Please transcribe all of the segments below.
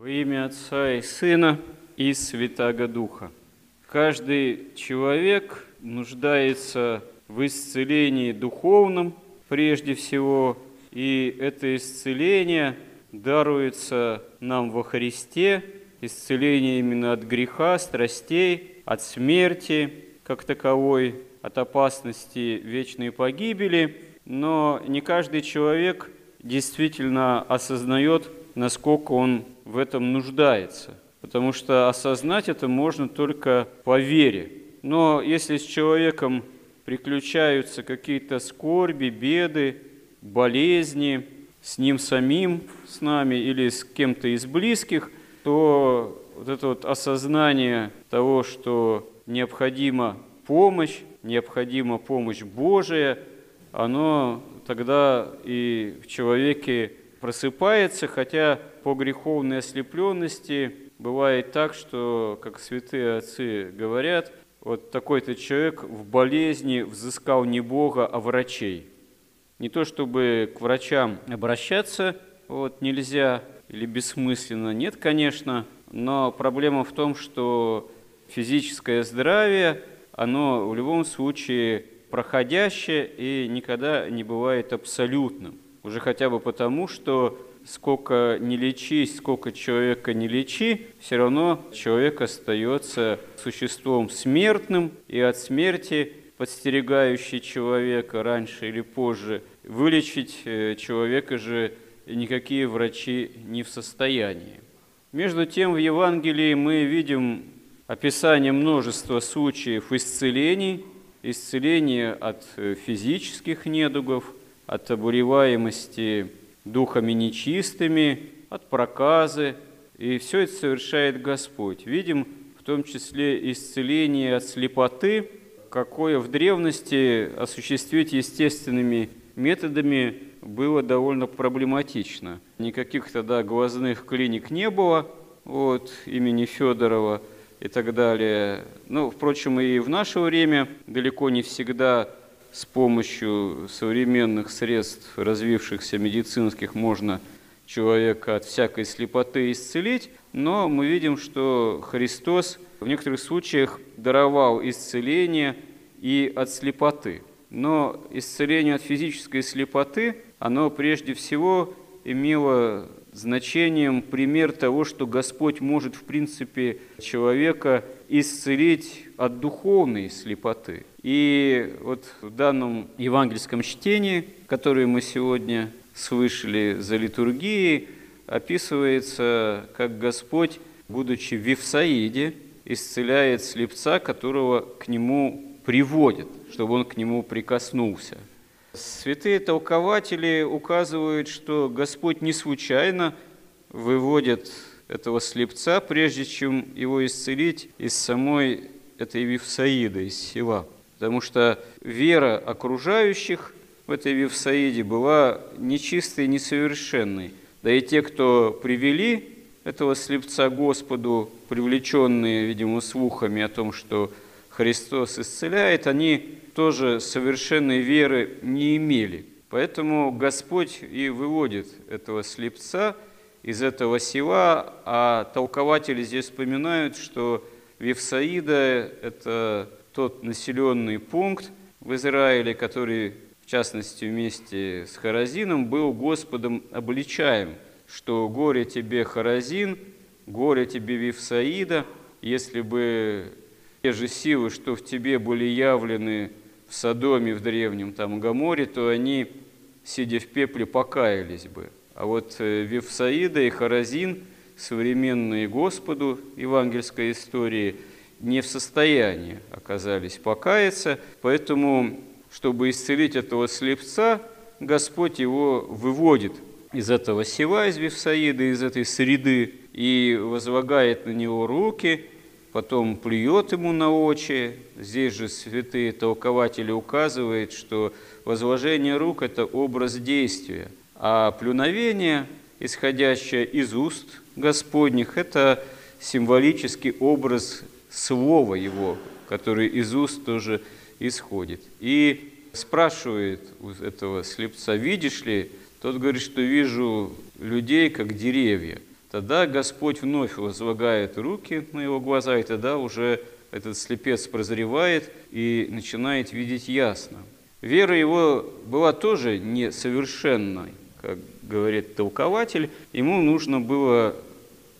Во имя Отца и Сына и Святаго Духа. Каждый человек нуждается в исцелении духовном прежде всего, и это исцеление даруется нам во Христе, исцеление именно от греха, страстей, от смерти как таковой, от опасности вечной погибели, но не каждый человек действительно осознает, насколько он в этом нуждается. Потому что осознать это можно только по вере. Но если с человеком приключаются какие-то скорби, беды, болезни, с ним самим, с нами или с кем-то из близких, то вот это вот осознание того, что необходима помощь, необходима помощь Божия, оно тогда и в человеке просыпается, хотя по греховной ослепленности бывает так, что, как святые отцы говорят, вот такой-то человек в болезни взыскал не Бога, а врачей. Не то чтобы к врачам обращаться вот, нельзя или бессмысленно, нет, конечно, но проблема в том, что физическое здравие, оно в любом случае проходящее и никогда не бывает абсолютным. Уже хотя бы потому, что сколько не лечись, сколько человека не лечи, все равно человек остается существом смертным, и от смерти, подстерегающий человека раньше или позже, вылечить э, человека же никакие врачи не в состоянии. Между тем в Евангелии мы видим описание множества случаев исцелений, исцеления от э, физических недугов, от обуреваемости духами нечистыми, от проказы, и все это совершает Господь. Видим в том числе исцеление от слепоты, какое в древности осуществить естественными методами было довольно проблематично. Никаких тогда глазных клиник не было, вот, имени Федорова и так далее. Ну, впрочем, и в наше время далеко не всегда с помощью современных средств, развившихся медицинских, можно человека от всякой слепоты исцелить, но мы видим, что Христос в некоторых случаях даровал исцеление и от слепоты. Но исцеление от физической слепоты, оно прежде всего имело значением пример того, что Господь может, в принципе, человека исцелить от духовной слепоты. И вот в данном евангельском чтении, которое мы сегодня слышали за литургией, описывается, как Господь, будучи в Вифсаиде, исцеляет слепца, которого к нему приводит, чтобы он к нему прикоснулся. Святые толкователи указывают, что Господь не случайно выводит этого слепца, прежде чем его исцелить из самой этой Вифсаиды, из села. Потому что вера окружающих в этой Вифсаиде была нечистой, несовершенной. Да и те, кто привели этого слепца Господу, привлеченные, видимо, слухами о том, что Христос исцеляет, они тоже совершенной веры не имели. Поэтому Господь и выводит этого слепца из этого села, а толкователи здесь вспоминают, что Вифсаида – это тот населенный пункт в Израиле, который, в частности, вместе с Харазином, был Господом обличаем, что «горе тебе, Харазин, горе тебе, Вифсаида, если бы те же силы, что в тебе были явлены в Содоме, в древнем там Гаморе, то они, сидя в пепле, покаялись бы. А вот э, Вифсаида и Харазин, современные Господу евангельской истории, не в состоянии оказались покаяться, поэтому, чтобы исцелить этого слепца, Господь его выводит из этого села, из Вифсаида, из этой среды, и возлагает на него руки – потом плюет ему на очи. Здесь же святые толкователи указывают, что возложение рук – это образ действия, а плюновение, исходящее из уст Господних, это символический образ слова его, который из уст тоже исходит. И спрашивает у этого слепца, видишь ли? Тот говорит, что вижу людей, как деревья. Тогда Господь вновь возлагает руки на его глаза, и тогда уже этот слепец прозревает и начинает видеть ясно. Вера его была тоже несовершенной, как говорит толкователь. Ему нужно было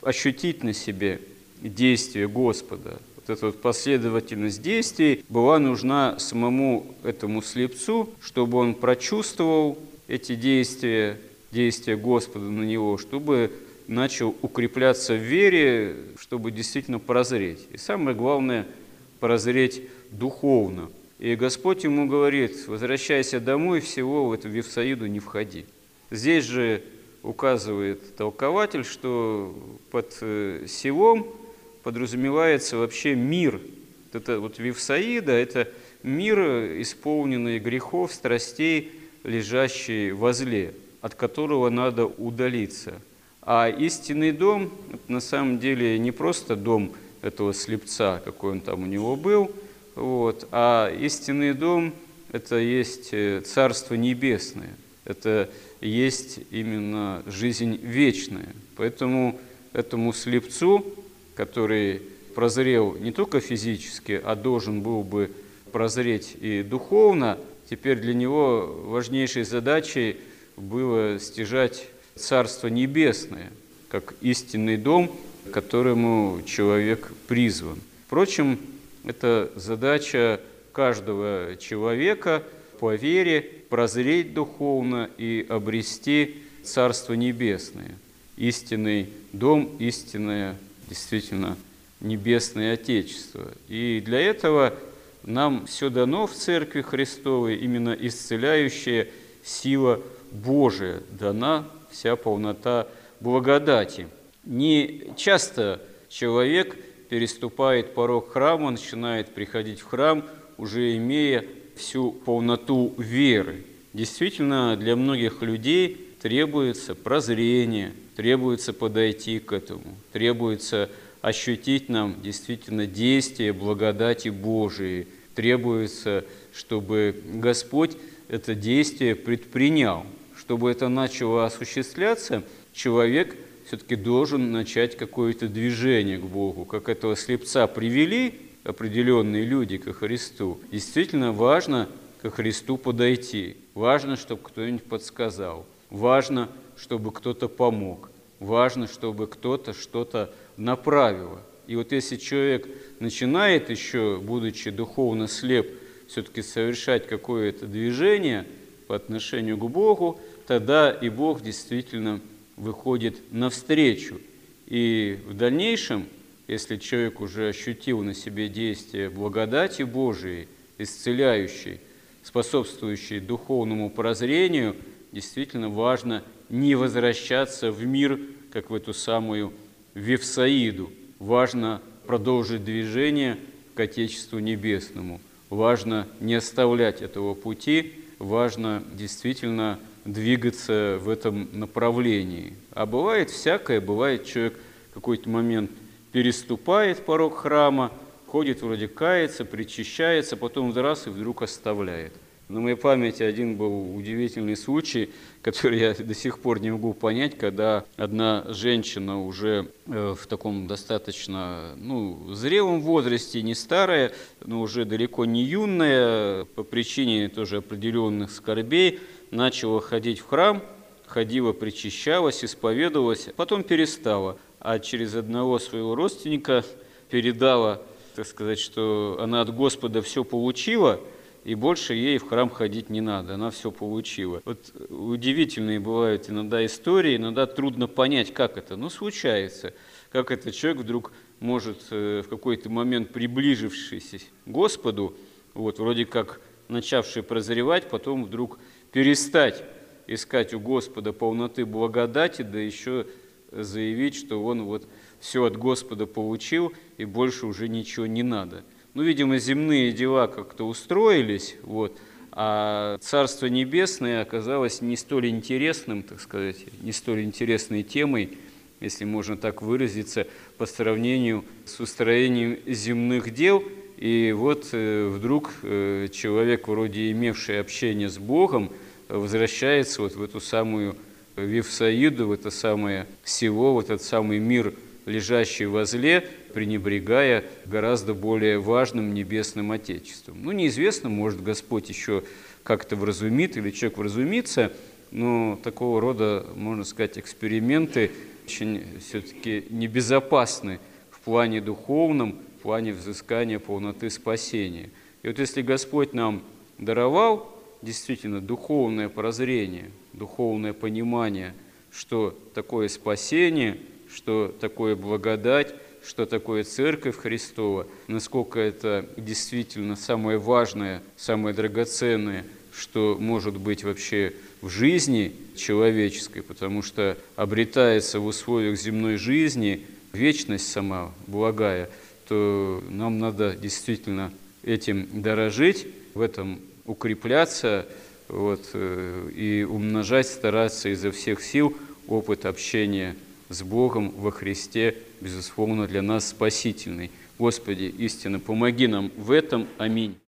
ощутить на себе действие Господа. Вот эта вот последовательность действий была нужна самому этому слепцу, чтобы он прочувствовал эти действия, действия Господа на него, чтобы начал укрепляться в вере, чтобы действительно прозреть. И самое главное – прозреть духовно. И Господь ему говорит, возвращайся домой, всего в эту Вифсаиду не входи. Здесь же указывает толкователь, что под э, селом подразумевается вообще мир. Это вот Вифсаида – это мир, исполненный грехов, страстей, лежащий возле, от которого надо удалиться – а истинный дом – на самом деле не просто дом этого слепца, какой он там у него был, вот, а истинный дом – это есть э, Царство Небесное, это есть именно жизнь вечная. Поэтому этому слепцу, который прозрел не только физически, а должен был бы прозреть и духовно, теперь для него важнейшей задачей было стяжать Царство Небесное, как истинный дом, к которому человек призван. Впрочем, это задача каждого человека по вере прозреть духовно и обрести Царство Небесное. Истинный дом, истинное, действительно, небесное Отечество. И для этого нам все дано в Церкви Христовой, именно исцеляющая сила Божия дана вся полнота благодати. Не часто человек переступает порог храма, начинает приходить в храм, уже имея всю полноту веры. Действительно, для многих людей требуется прозрение, требуется подойти к этому, требуется ощутить нам действительно действие благодати Божией, требуется, чтобы Господь это действие предпринял чтобы это начало осуществляться, человек все-таки должен начать какое-то движение к Богу. Как этого слепца привели определенные люди ко Христу, действительно важно ко Христу подойти. Важно, чтобы кто-нибудь подсказал. Важно, чтобы кто-то помог. Важно, чтобы кто-то что-то направил. И вот если человек начинает еще, будучи духовно слеп, все-таки совершать какое-то движение по отношению к Богу, тогда и Бог действительно выходит навстречу. И в дальнейшем, если человек уже ощутил на себе действие благодати Божией, исцеляющей, способствующей духовному прозрению, действительно важно не возвращаться в мир, как в эту самую Вифсаиду. Важно продолжить движение к Отечеству Небесному. Важно не оставлять этого пути, важно действительно двигаться в этом направлении. А бывает всякое, бывает человек в какой-то момент переступает порог храма, ходит вроде кается, причащается, потом раз и вдруг оставляет. На моей памяти один был удивительный случай, который я до сих пор не могу понять, когда одна женщина уже э, в таком достаточно ну, зрелом возрасте, не старая, но уже далеко не юная, по причине тоже определенных скорбей, начала ходить в храм, ходила, причащалась, исповедовалась, потом перестала, а через одного своего родственника передала, так сказать, что она от Господа все получила, и больше ей в храм ходить не надо, она все получила. Вот удивительные бывают иногда истории, иногда трудно понять, как это, но случается, как этот человек вдруг может э, в какой-то момент, приближившийся к Господу, вот вроде как начавший прозревать, потом вдруг перестать искать у Господа полноты благодати, да еще заявить, что он вот все от Господа получил и больше уже ничего не надо. Ну, видимо, земные дела как-то устроились, вот, а Царство Небесное оказалось не столь интересным, так сказать, не столь интересной темой, если можно так выразиться, по сравнению с устроением земных дел. И вот э, вдруг э, человек, вроде имевший общение с Богом, возвращается вот в эту самую Вифсаиду, в это самое село, в этот самый мир, лежащий возле, пренебрегая гораздо более важным небесным Отечеством. Ну, неизвестно, может, Господь еще как-то вразумит или человек вразумится, но такого рода, можно сказать, эксперименты очень все-таки небезопасны в плане духовном, в плане взыскания полноты спасения. И вот если Господь нам даровал действительно духовное прозрение, духовное понимание, что такое спасение, что такое благодать, что такое Церковь Христова, насколько это действительно самое важное, самое драгоценное, что может быть вообще в жизни человеческой, потому что обретается в условиях земной жизни вечность сама благая, то нам надо действительно этим дорожить, в этом укрепляться вот, э, и умножать, стараться изо всех сил опыт общения с Богом во Христе, безусловно, для нас спасительный. Господи, истинно, помоги нам в этом. Аминь.